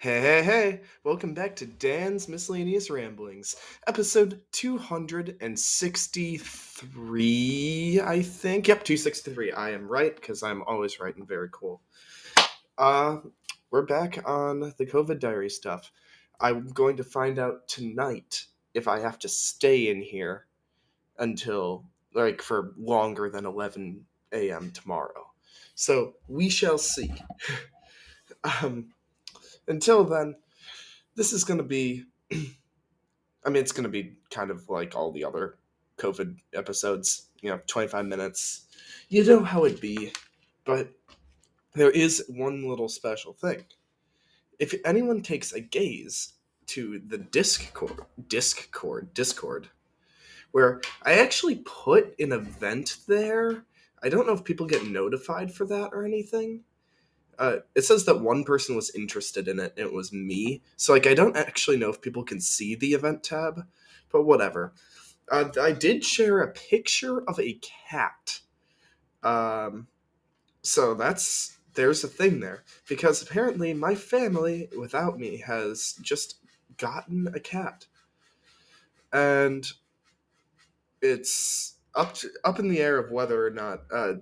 Hey, hey, hey! Welcome back to Dan's Miscellaneous Ramblings, episode 263, I think. Yep, 263. I am right, because I'm always right and very cool. Uh, we're back on the COVID diary stuff. I'm going to find out tonight if I have to stay in here until, like, for longer than 11 a.m. tomorrow. So, we shall see. um, until then, this is going to be. I mean, it's going to be kind of like all the other COVID episodes, you know, 25 minutes. You know how it be. But there is one little special thing. If anyone takes a gaze to the Discord, Discord, Discord, where I actually put an event there. I don't know if people get notified for that or anything uh, it says that one person was interested in it and it was me. So like i don't actually know if people can see the event tab but whatever. Uh, i did share a picture of a cat. Um, so that's there's a thing there. Because apparently my family without me has just gotten a cat. And it's up to, up in the air of whether or not uh,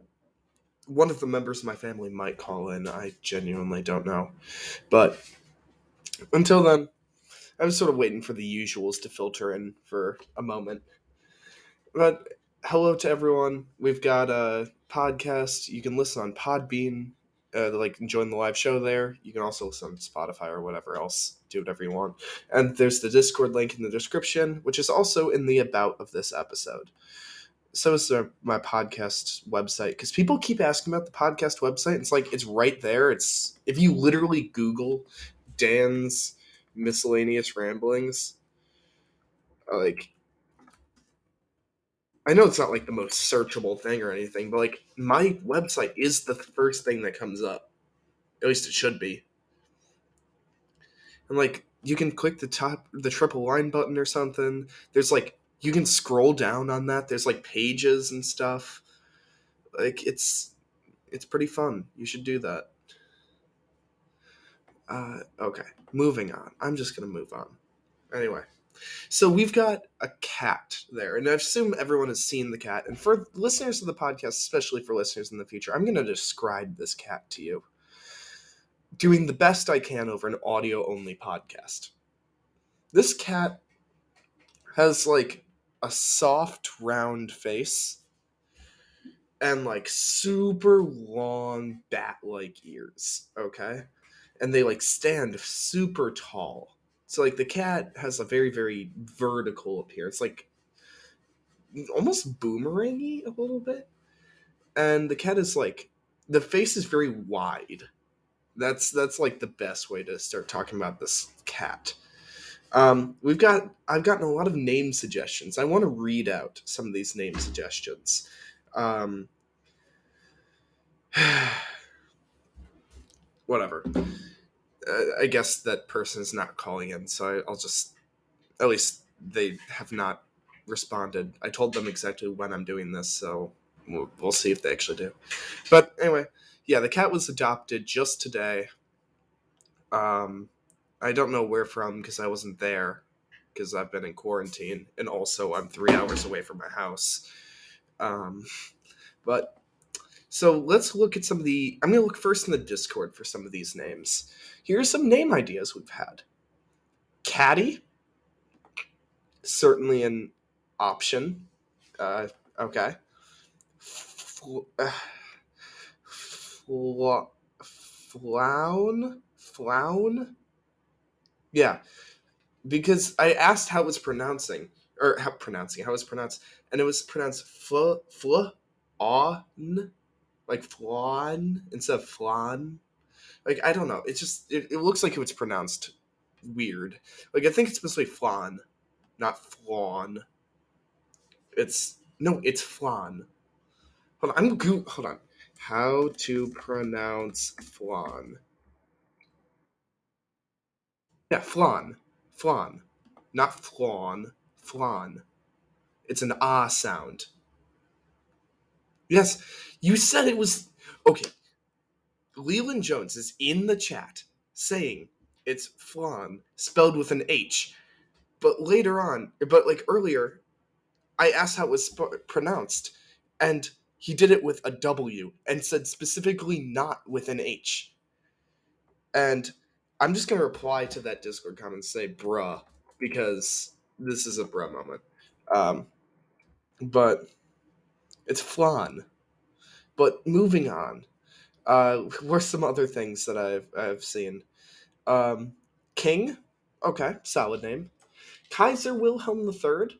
one of the members of my family might call in. I genuinely don't know. But until then, I was sort of waiting for the usuals to filter in for a moment. But hello to everyone. We've got a podcast. You can listen on Podbean, uh, like join the live show there. You can also listen on Spotify or whatever else. Do whatever you want. And there's the Discord link in the description, which is also in the about of this episode so is my podcast website because people keep asking about the podcast website. It's like it's right there. It's if you literally Google Dan's miscellaneous ramblings, like I know it's not like the most searchable thing or anything, but like my website is the first thing that comes up. At least it should be. And like you can click the top the triple line button or something. There's like you can scroll down on that. There's like pages and stuff. Like it's it's pretty fun. You should do that. Uh, okay, moving on. I'm just gonna move on. Anyway, so we've got a cat there, and I assume everyone has seen the cat. And for listeners of the podcast, especially for listeners in the future, I'm gonna describe this cat to you, doing the best I can over an audio only podcast. This cat has like a soft round face and like super long bat like ears okay? And they like stand super tall. So like the cat has a very very vertical appearance like almost boomerangy a little bit. And the cat is like the face is very wide. That's that's like the best way to start talking about this cat um, we've got I've gotten a lot of name suggestions. I want to read out some of these name suggestions. Um, whatever. Uh, I guess that person is not calling in, so I, I'll just at least they have not responded. I told them exactly when I'm doing this, so we'll, we'll see if they actually do. But anyway, yeah, the cat was adopted just today. Um, I don't know where from because I wasn't there because I've been in quarantine and also I'm three hours away from my house. Um, but so let's look at some of the. I'm going to look first in the Discord for some of these names. Here's some name ideas we've had. Caddy, certainly an option. Uh, okay. Fl- uh, fl- flown, flown, yeah, because I asked how it was pronouncing or how pronouncing how it was pronounced, and it was pronounced fl fl on, like flan instead of flan. Like I don't know. It just it, it looks like it was pronounced weird. Like I think it's supposed to be flan, not flan. It's no, it's flan. Hold on, I'm go- hold on. How to pronounce flan? Yeah, flan. Flan. Not flan. Flan. It's an ah sound. Yes, you said it was. Okay. Leland Jones is in the chat saying it's flan, spelled with an H. But later on, but like earlier, I asked how it was sp- pronounced, and he did it with a W and said specifically not with an H. And I'm just gonna reply to that Discord comment and say bruh, because this is a bruh moment. Um, but it's flan. But moving on, uh, were some other things that I've I've seen. Um, King, okay, solid name. Kaiser Wilhelm III.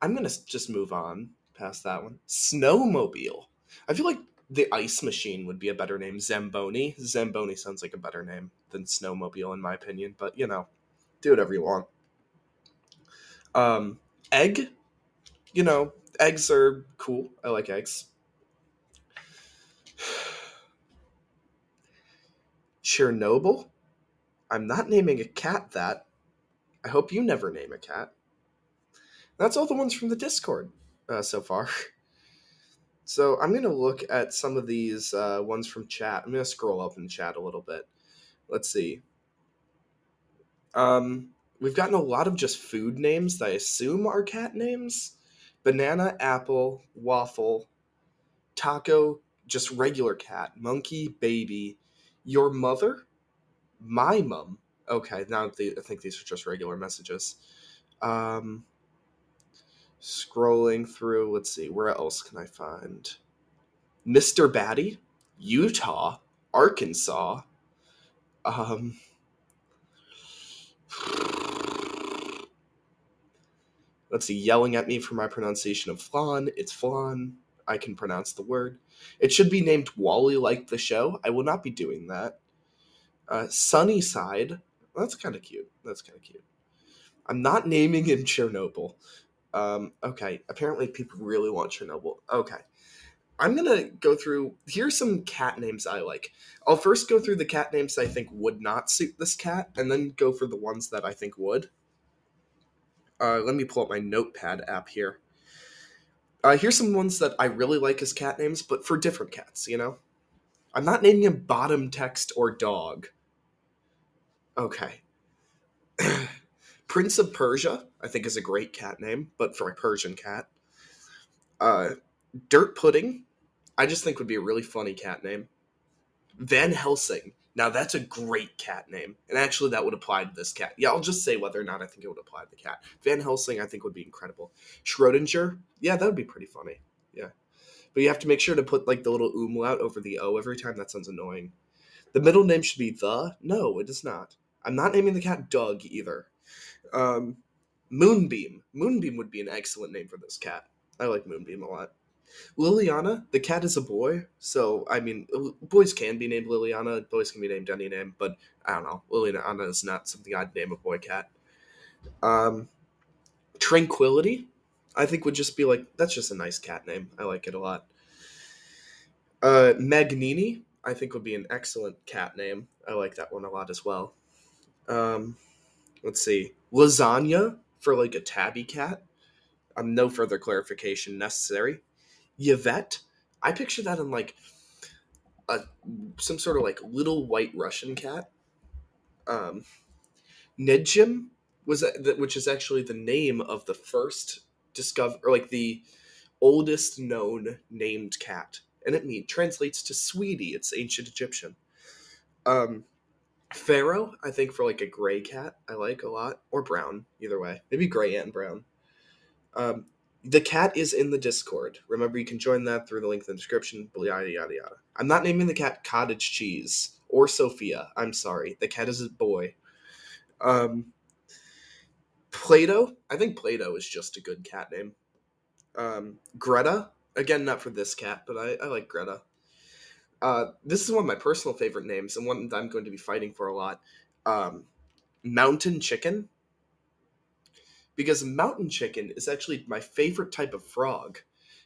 I'm gonna just move on past that one. Snowmobile. I feel like the ice machine would be a better name. Zamboni. Zamboni sounds like a better name than snowmobile in my opinion, but you know, do whatever you want. Um, egg. You know, eggs are cool. I like eggs. Chernobyl. I'm not naming a cat that. I hope you never name a cat. That's all the ones from the Discord uh, so far. So I'm going to look at some of these uh, ones from chat. I'm going to scroll up in chat a little bit. Let's see. Um, we've gotten a lot of just food names that I assume are cat names banana, apple, waffle, taco, just regular cat, monkey, baby, your mother, my mum. Okay, now I think these are just regular messages. Um, scrolling through, let's see, where else can I find? Mr. Batty, Utah, Arkansas. Um, let's see, yelling at me for my pronunciation of flan. It's flan. I can pronounce the word. It should be named Wally like the show. I will not be doing that. Uh, Sunnyside. That's kind of cute. That's kind of cute. I'm not naming him Chernobyl. Um, okay, apparently people really want Chernobyl. Okay. I'm gonna go through. Here's some cat names I like. I'll first go through the cat names I think would not suit this cat, and then go for the ones that I think would. Uh, let me pull up my notepad app here. Uh, here's some ones that I really like as cat names, but for different cats, you know? I'm not naming him bottom text or dog. Okay. Prince of Persia, I think, is a great cat name, but for a Persian cat. Uh, Dirt Pudding, I just think would be a really funny cat name. Van Helsing, now that's a great cat name, and actually that would apply to this cat. Yeah, I'll just say whether or not I think it would apply to the cat. Van Helsing, I think would be incredible. Schrodinger, yeah, that would be pretty funny. Yeah, but you have to make sure to put like the little umlaut over the o every time. That sounds annoying. The middle name should be the. No, it is not. I'm not naming the cat Doug either. Um, Moonbeam. Moonbeam would be an excellent name for this cat. I like Moonbeam a lot. Liliana, the cat is a boy, so I mean, boys can be named Liliana, boys can be named any name, but I don't know. Liliana is not something I'd name a boy cat. Um, Tranquility, I think would just be like that's just a nice cat name. I like it a lot. Uh, Magnini, I think would be an excellent cat name. I like that one a lot as well. Um, let's see, lasagna for like a tabby cat. Um, no further clarification necessary. Yvette, I picture that in like a some sort of like little white Russian cat. Um, Nedjem was that, which is actually the name of the first discover or like the oldest known named cat, and it mean translates to sweetie. It's ancient Egyptian. Um, Pharaoh, I think for like a gray cat, I like a lot, or brown, either way, maybe gray and brown. Um, the cat is in the Discord. Remember, you can join that through the link in the description. Yada yada yada. I'm not naming the cat Cottage Cheese or Sophia. I'm sorry. The cat is a boy. Um, Plato. I think Plato is just a good cat name. Um, Greta. Again, not for this cat, but I, I like Greta. Uh, this is one of my personal favorite names and one that I'm going to be fighting for a lot. Um, Mountain Chicken because mountain chicken is actually my favorite type of frog.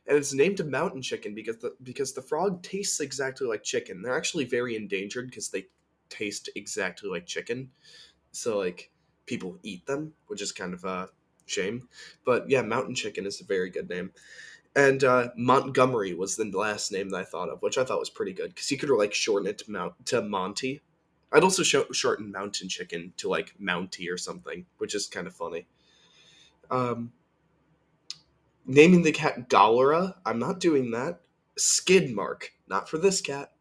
And it's named a mountain chicken because the because the frog tastes exactly like chicken. They're actually very endangered because they taste exactly like chicken. So like people eat them which is kind of a shame. But yeah mountain chicken is a very good name. And uh, montgomery was the last name that i thought of which i thought was pretty good because you could like shorten it to mount to monty. I'd also show, shorten mountain chicken to like Mounty or something, which is kind of funny. Um, naming the cat Galera, I'm not doing that. Skid mark, not for this cat.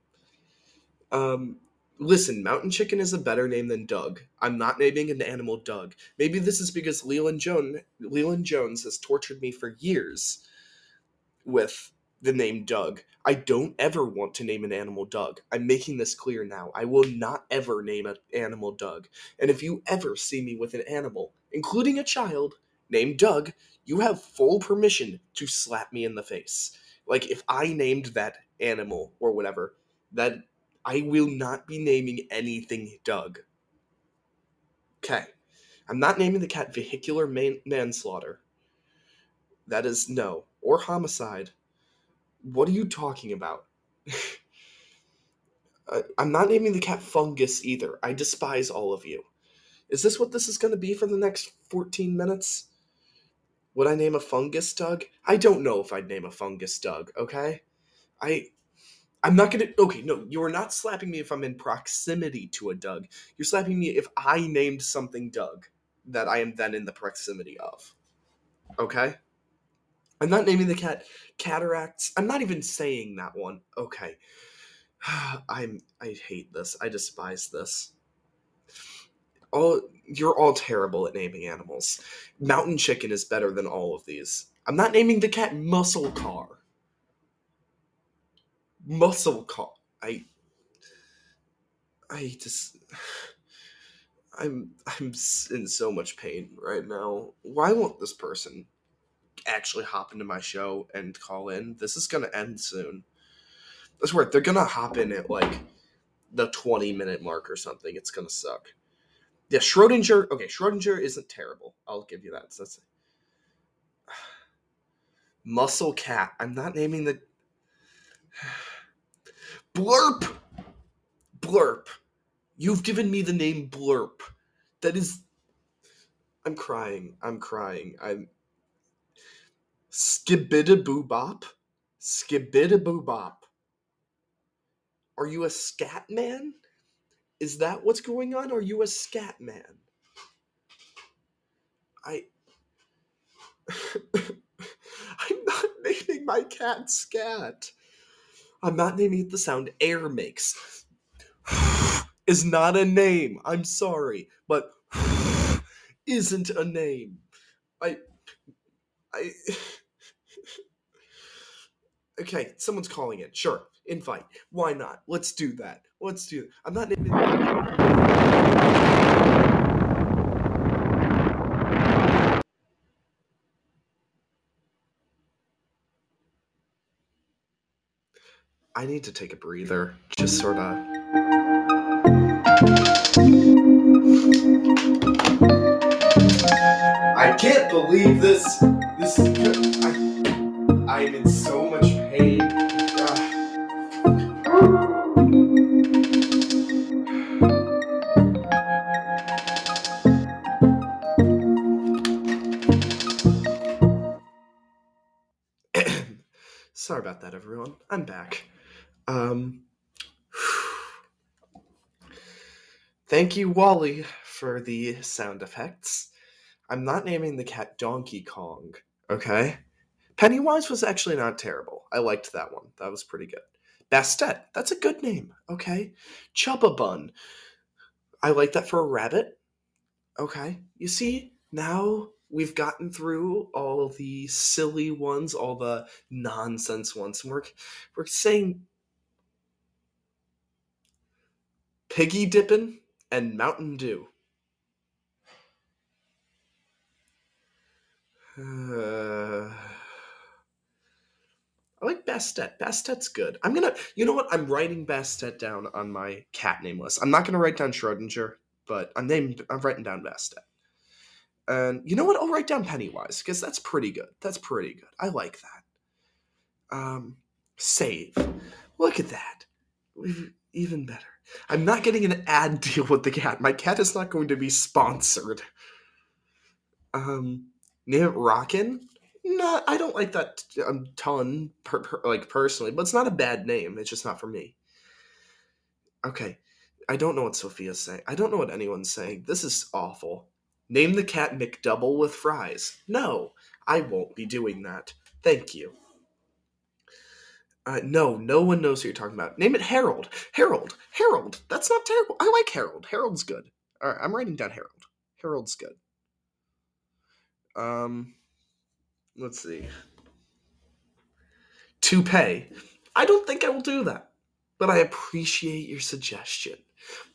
Um, listen, Mountain Chicken is a better name than Doug. I'm not naming an animal Doug. Maybe this is because Leland Jones, Leland Jones has tortured me for years with the name Doug. I don't ever want to name an animal Doug. I'm making this clear now. I will not ever name an animal Doug. And if you ever see me with an animal, including a child, named Doug, you have full permission to slap me in the face. Like if I named that animal or whatever, that I will not be naming anything Doug. Okay. I'm not naming the cat vehicular man- manslaughter. That is no. Or homicide. What are you talking about? I'm not naming the cat fungus either. I despise all of you. Is this what this is going to be for the next 14 minutes? Would I name a fungus Doug? I don't know if I'd name a fungus Doug, okay? I I'm not gonna okay, no, you are not slapping me if I'm in proximity to a Doug. You're slapping me if I named something Doug that I am then in the proximity of. Okay? I'm not naming the cat cataracts. I'm not even saying that one. Okay. I'm I hate this. I despise this. All you're all terrible at naming animals. Mountain chicken is better than all of these. I'm not naming the cat muscle car. Muscle car. I I just I'm I'm in so much pain right now. Why won't this person actually hop into my show and call in? This is gonna end soon. That's swear they're gonna hop in at like the 20 minute mark or something. It's gonna suck. Yeah, Schrodinger. Okay, Schrodinger isn't terrible. I'll give you that. So that's Muscle Cat. I'm not naming the Blurp. Blurp. You've given me the name Blurp. That is. I'm crying. I'm crying. I'm. Skibidaboo Skibidaboo Are you a scat man? Is that what's going on? Are you a scat man? I. I'm not naming my cat Scat. I'm not naming it the sound air makes. is not a name. I'm sorry, but isn't a name. I. I. okay, someone's calling it. Sure, invite. Why not? Let's do that. Let's do it. I'm not naming. I need to take a breather. Just sort of. I can't believe this. This. I, I'm in so much Sorry about that, everyone. I'm back. Um, thank you, Wally, for the sound effects. I'm not naming the cat Donkey Kong, okay? Pennywise was actually not terrible. I liked that one. That was pretty good. Bastet, that's a good name, okay? Chubba Bun, I like that for a rabbit. Okay, you see, now we've gotten through all the silly ones, all the nonsense ones. And we're we're saying Piggy Dippin' and Mountain Dew. Uh, I like Bastet. Bastet's good. I'm gonna, you know what? I'm writing Bastet down on my cat name list. I'm not gonna write down Schrodinger, but I'm named. I'm writing down Bastet. And you know what? I'll write down Pennywise because that's pretty good. That's pretty good. I like that. Um, save. Look at that. Even better. I'm not getting an ad deal with the cat. My cat is not going to be sponsored. Um, name it Rockin'. No, I don't like that um, ton, per, per, like personally, but it's not a bad name. It's just not for me. Okay, I don't know what Sophia's saying. I don't know what anyone's saying. This is awful. Name the cat McDouble with fries. No, I won't be doing that. Thank you. Uh, no, no one knows who you're talking about. Name it Harold. Harold. Harold. That's not terrible. I like Harold. Harold's good. All right, I'm writing down Harold. Harold's good. Um, let's see. Toupee. I don't think I will do that, but I appreciate your suggestion.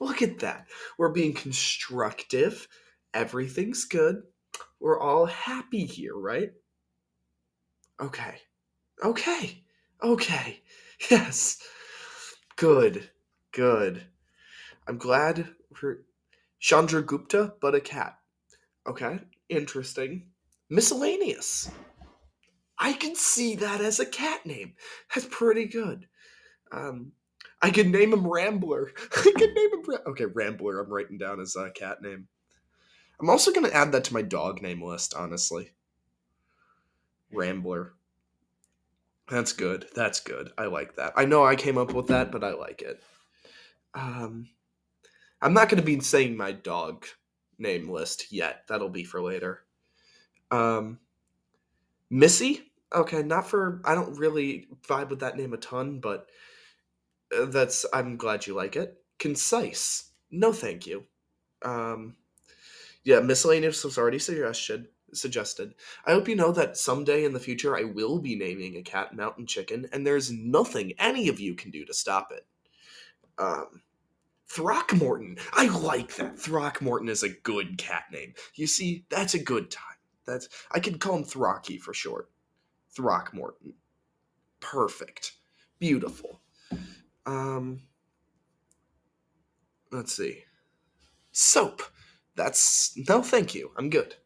Look at that. We're being constructive. Everything's good. We're all happy here, right? Okay. Okay. Okay. Yes. Good. Good. I'm glad we're Chandra Gupta, but a cat. Okay. Interesting. Miscellaneous. I can see that as a cat name. That's pretty good. Um, I could name him Rambler. I could name him. Ra- okay, Rambler. I'm writing down as a cat name. I'm also gonna add that to my dog name list. Honestly, Rambler. That's good. That's good. I like that. I know I came up with that, but I like it. Um, I'm not gonna be saying my dog name list yet. That'll be for later. Um, Missy. Okay, not for. I don't really vibe with that name a ton, but uh, that's. I'm glad you like it. Concise. No, thank you. Um, yeah, miscellaneous was already suggested. Suggested. I hope you know that someday in the future I will be naming a cat Mountain Chicken, and there's nothing any of you can do to stop it. Um, Throckmorton. I like that. Throckmorton is a good cat name. You see, that's a good time. That's I could call him Throcky for short. Throckmorton. Perfect. Beautiful. Um let's see. Soap. That's no thank you. I'm good.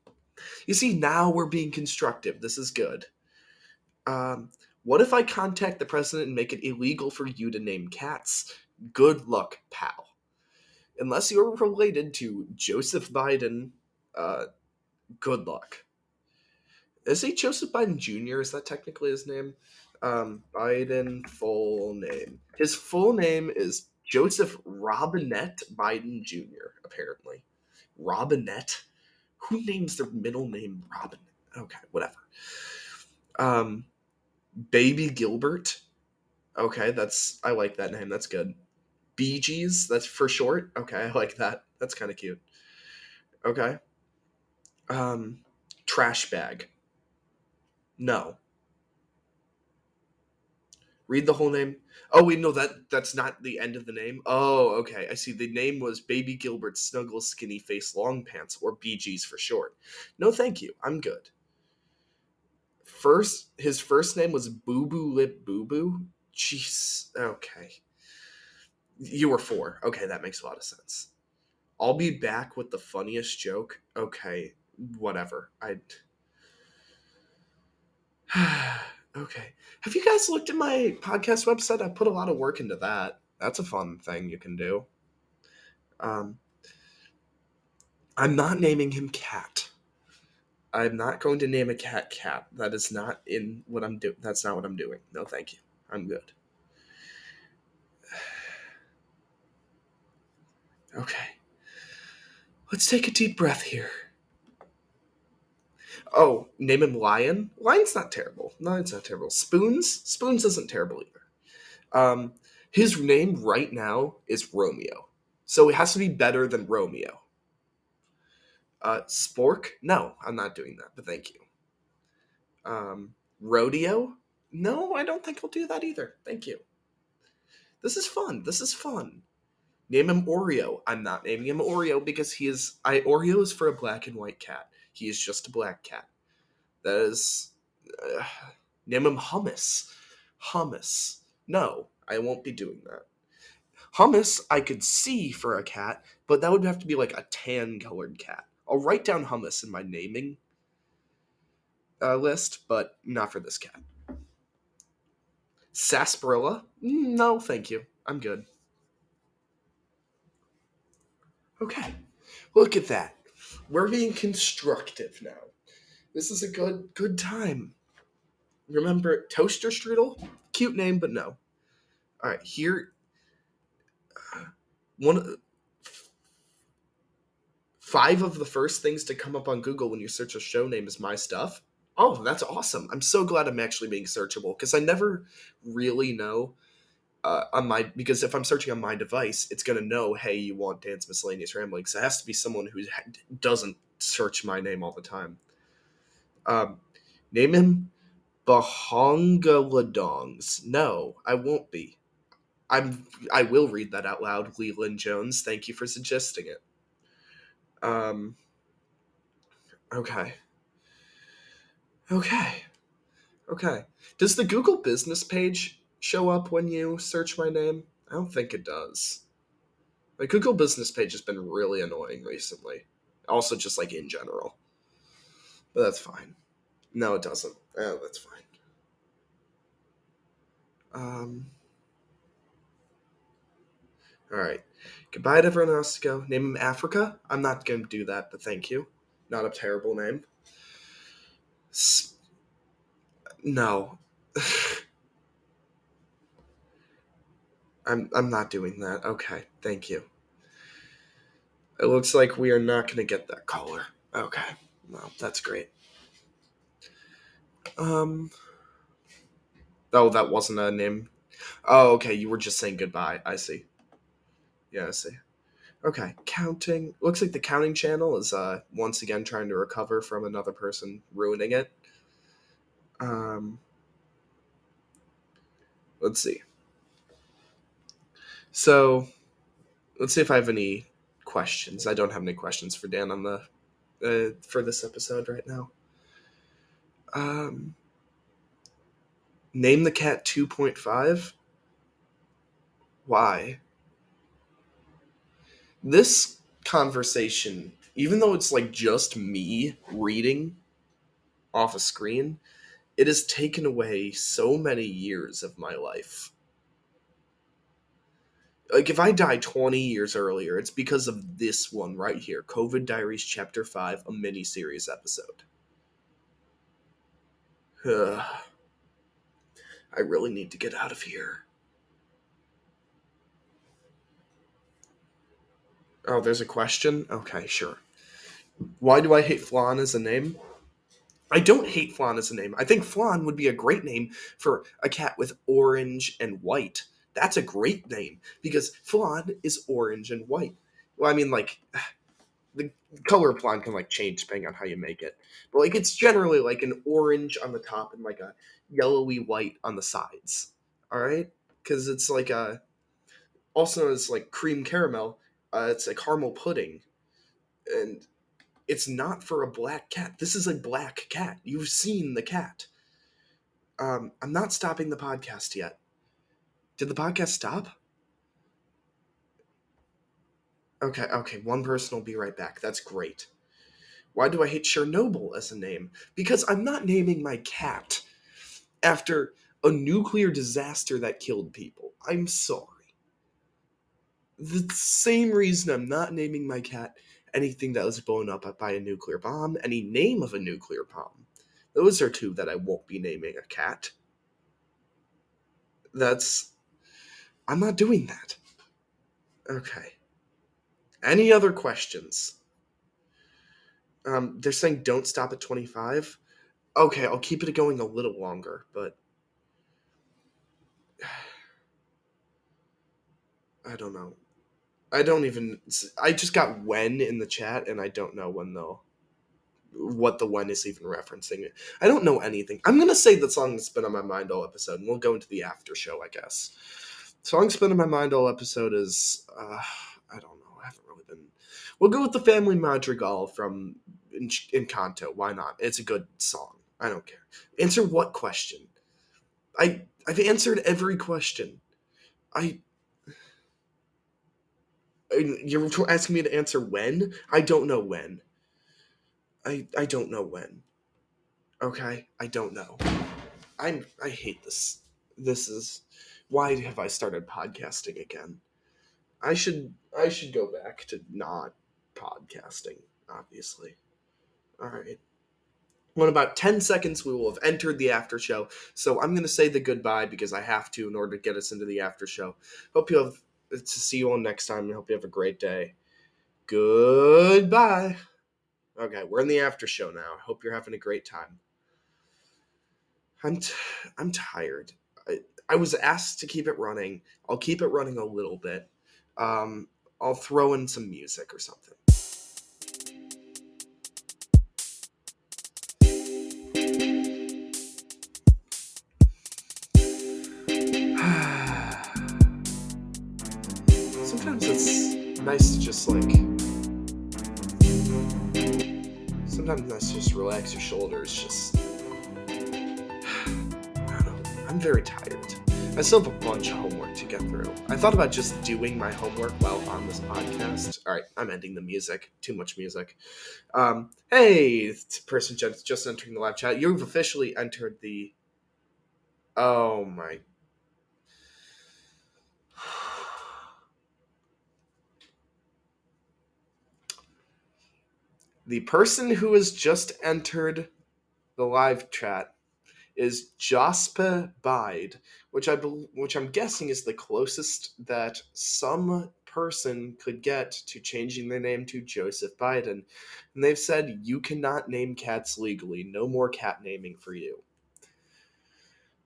You see, now we're being constructive. This is good. Um, what if I contact the president and make it illegal for you to name cats? Good luck, pal. Unless you're related to Joseph Biden, uh, good luck. Is he Joseph Biden Jr.? Is that technically his name? Um, Biden full name. His full name is Joseph Robinette Biden Jr., apparently. Robinette? Who names their middle name Robin? Okay, whatever. Um, Baby Gilbert. Okay, that's I like that name. That's good. Bee Gees. That's for short. Okay, I like that. That's kind of cute. Okay. Um, trash bag. No. Read the whole name. Oh wait, no that that's not the end of the name. Oh, okay. I see. The name was Baby Gilbert Snuggle Skinny Face Long Pants, or BGs for short. No, thank you. I'm good. First, his first name was Boo Boo Lip Boo Boo. Jeez. Okay. You were four. Okay, that makes a lot of sense. I'll be back with the funniest joke. Okay, whatever. I. okay. Have you guys looked at my podcast website? I put a lot of work into that. That's a fun thing you can do. Um, I'm not naming him Cat. I'm not going to name a cat Cat. That is not in what I'm doing. That's not what I'm doing. No, thank you. I'm good. Okay. Let's take a deep breath here. Oh, name him Lion. Lion's not terrible. Lion's not terrible. Spoons. Spoons isn't terrible either. Um, his name right now is Romeo, so it has to be better than Romeo. Uh, Spork. No, I'm not doing that. But thank you. Um, Rodeo. No, I don't think I'll do that either. Thank you. This is fun. This is fun. Name him Oreo. I'm not naming him Oreo because he is. I Oreo is for a black and white cat. He is just a black cat. That is. Uh, name him Hummus. Hummus. No, I won't be doing that. Hummus, I could see for a cat, but that would have to be like a tan colored cat. I'll write down hummus in my naming uh, list, but not for this cat. Sarsaparilla? No, thank you. I'm good. Okay, look at that. We're being constructive now. This is a good good time. Remember toaster strudel? Cute name, but no. All right, here. Uh, one of five of the first things to come up on Google when you search a show name is my stuff. Oh, that's awesome. I'm so glad I'm actually being searchable because I never really know uh, on my because if I'm searching on my device, it's gonna know, hey, you want Dan's miscellaneous ramblings. It has to be someone who doesn't search my name all the time. Um, name him Bahongaladongs. No, I won't be. I'm. I will read that out loud. Leland Jones. Thank you for suggesting it. Um. Okay. Okay. Okay. Does the Google business page show up when you search my name? I don't think it does. My Google business page has been really annoying recently. Also, just like in general. But that's fine. No, it doesn't. Oh, that's fine. Um. All right. Goodbye to everyone else to go. Name him Africa. I'm not going to do that, but thank you. Not a terrible name. No. I'm I'm not doing that. Okay, thank you. It looks like we are not going to get that caller. Okay, well that's great. Um. Oh, that wasn't a name. Oh, okay. You were just saying goodbye. I see. Yeah, I see. Okay, counting. Looks like the counting channel is uh once again trying to recover from another person ruining it. Um. Let's see. So, let's see if I have any questions. I don't have any questions for Dan on the uh, for this episode right now. Um, name the cat 2.5. Why? This conversation, even though it's like just me reading off a screen, it has taken away so many years of my life like if I die 20 years earlier, it's because of this one right here, COVID Diaries Chapter 5, a mini series episode. Ugh. I really need to get out of here. Oh, there's a question? Okay, sure. Why do I hate Flan as a name? I don't hate Flan as a name. I think Flan would be a great name for a cat with orange and white that's a great name because flan is orange and white. Well, I mean, like the color of flan can like change depending on how you make it, but like it's generally like an orange on the top and like a yellowy white on the sides. All right, because it's like a also known as like cream caramel. Uh, it's a caramel pudding, and it's not for a black cat. This is a black cat. You've seen the cat. Um, I'm not stopping the podcast yet. Did the podcast stop? Okay, okay, one person will be right back. That's great. Why do I hate Chernobyl as a name? Because I'm not naming my cat after a nuclear disaster that killed people. I'm sorry. The same reason I'm not naming my cat anything that was blown up by a nuclear bomb, any name of a nuclear bomb. Those are two that I won't be naming a cat. That's I'm not doing that. Okay. Any other questions? Um, they're saying don't stop at 25. Okay, I'll keep it going a little longer, but I don't know. I don't even. I just got when in the chat, and I don't know when they'll. What the when is even referencing. I don't know anything. I'm gonna say the song that's been on my mind all episode, and we'll go into the after show, I guess song spin in my mind all episode is uh, I don't know. I haven't really been. We'll go with the Family Madrigal from Encanto. Why not? It's a good song. I don't care. Answer what question? I I've answered every question. I. You're asking me to answer when? I don't know when. I I don't know when. Okay, I don't know. I'm I hate this. This is why have I started podcasting again? I should I should go back to not podcasting, obviously. All right. Well, in about 10 seconds, we will have entered the after show. So I'm going to say the goodbye because I have to in order to get us into the after show. Hope you have to see you all next time. I hope you have a great day. Goodbye. Okay, we're in the after show now. I hope you're having a great time. I'm t- I'm tired. I, I was asked to keep it running. I'll keep it running a little bit. Um, I'll throw in some music or something. Sometimes it's nice to just like. Sometimes nice to just relax your shoulders. Just. I'm very tired. I still have a bunch of homework to get through. I thought about just doing my homework while on this podcast. All right, I'm ending the music. Too much music. Um, hey, person just, just entering the live chat. You've officially entered the. Oh my. The person who has just entered the live chat is Jasper Bide, which I bel which I'm guessing is the closest that some person could get to changing their name to Joseph Biden. And they've said you cannot name cats legally. No more cat naming for you.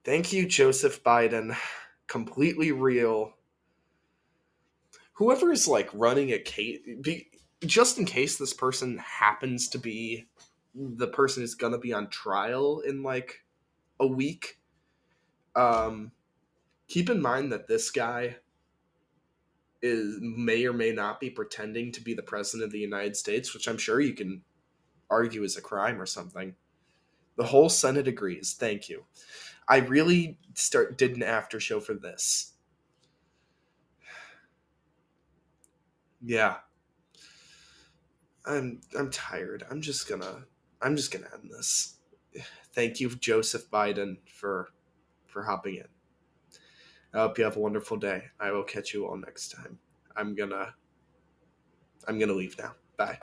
Thank you, Joseph Biden. Completely real. Whoever is like running a case, be, just in case this person happens to be the person is gonna be on trial in like a week. Um, keep in mind that this guy is may or may not be pretending to be the president of the United States, which I'm sure you can argue is a crime or something. The whole Senate agrees. Thank you. I really start did an after show for this. Yeah. I'm I'm tired. I'm just gonna I'm just gonna end this. Thank you, Joseph Biden, for for hopping in. I hope you have a wonderful day. I will catch you all next time. I'm gonna I'm gonna leave now. Bye.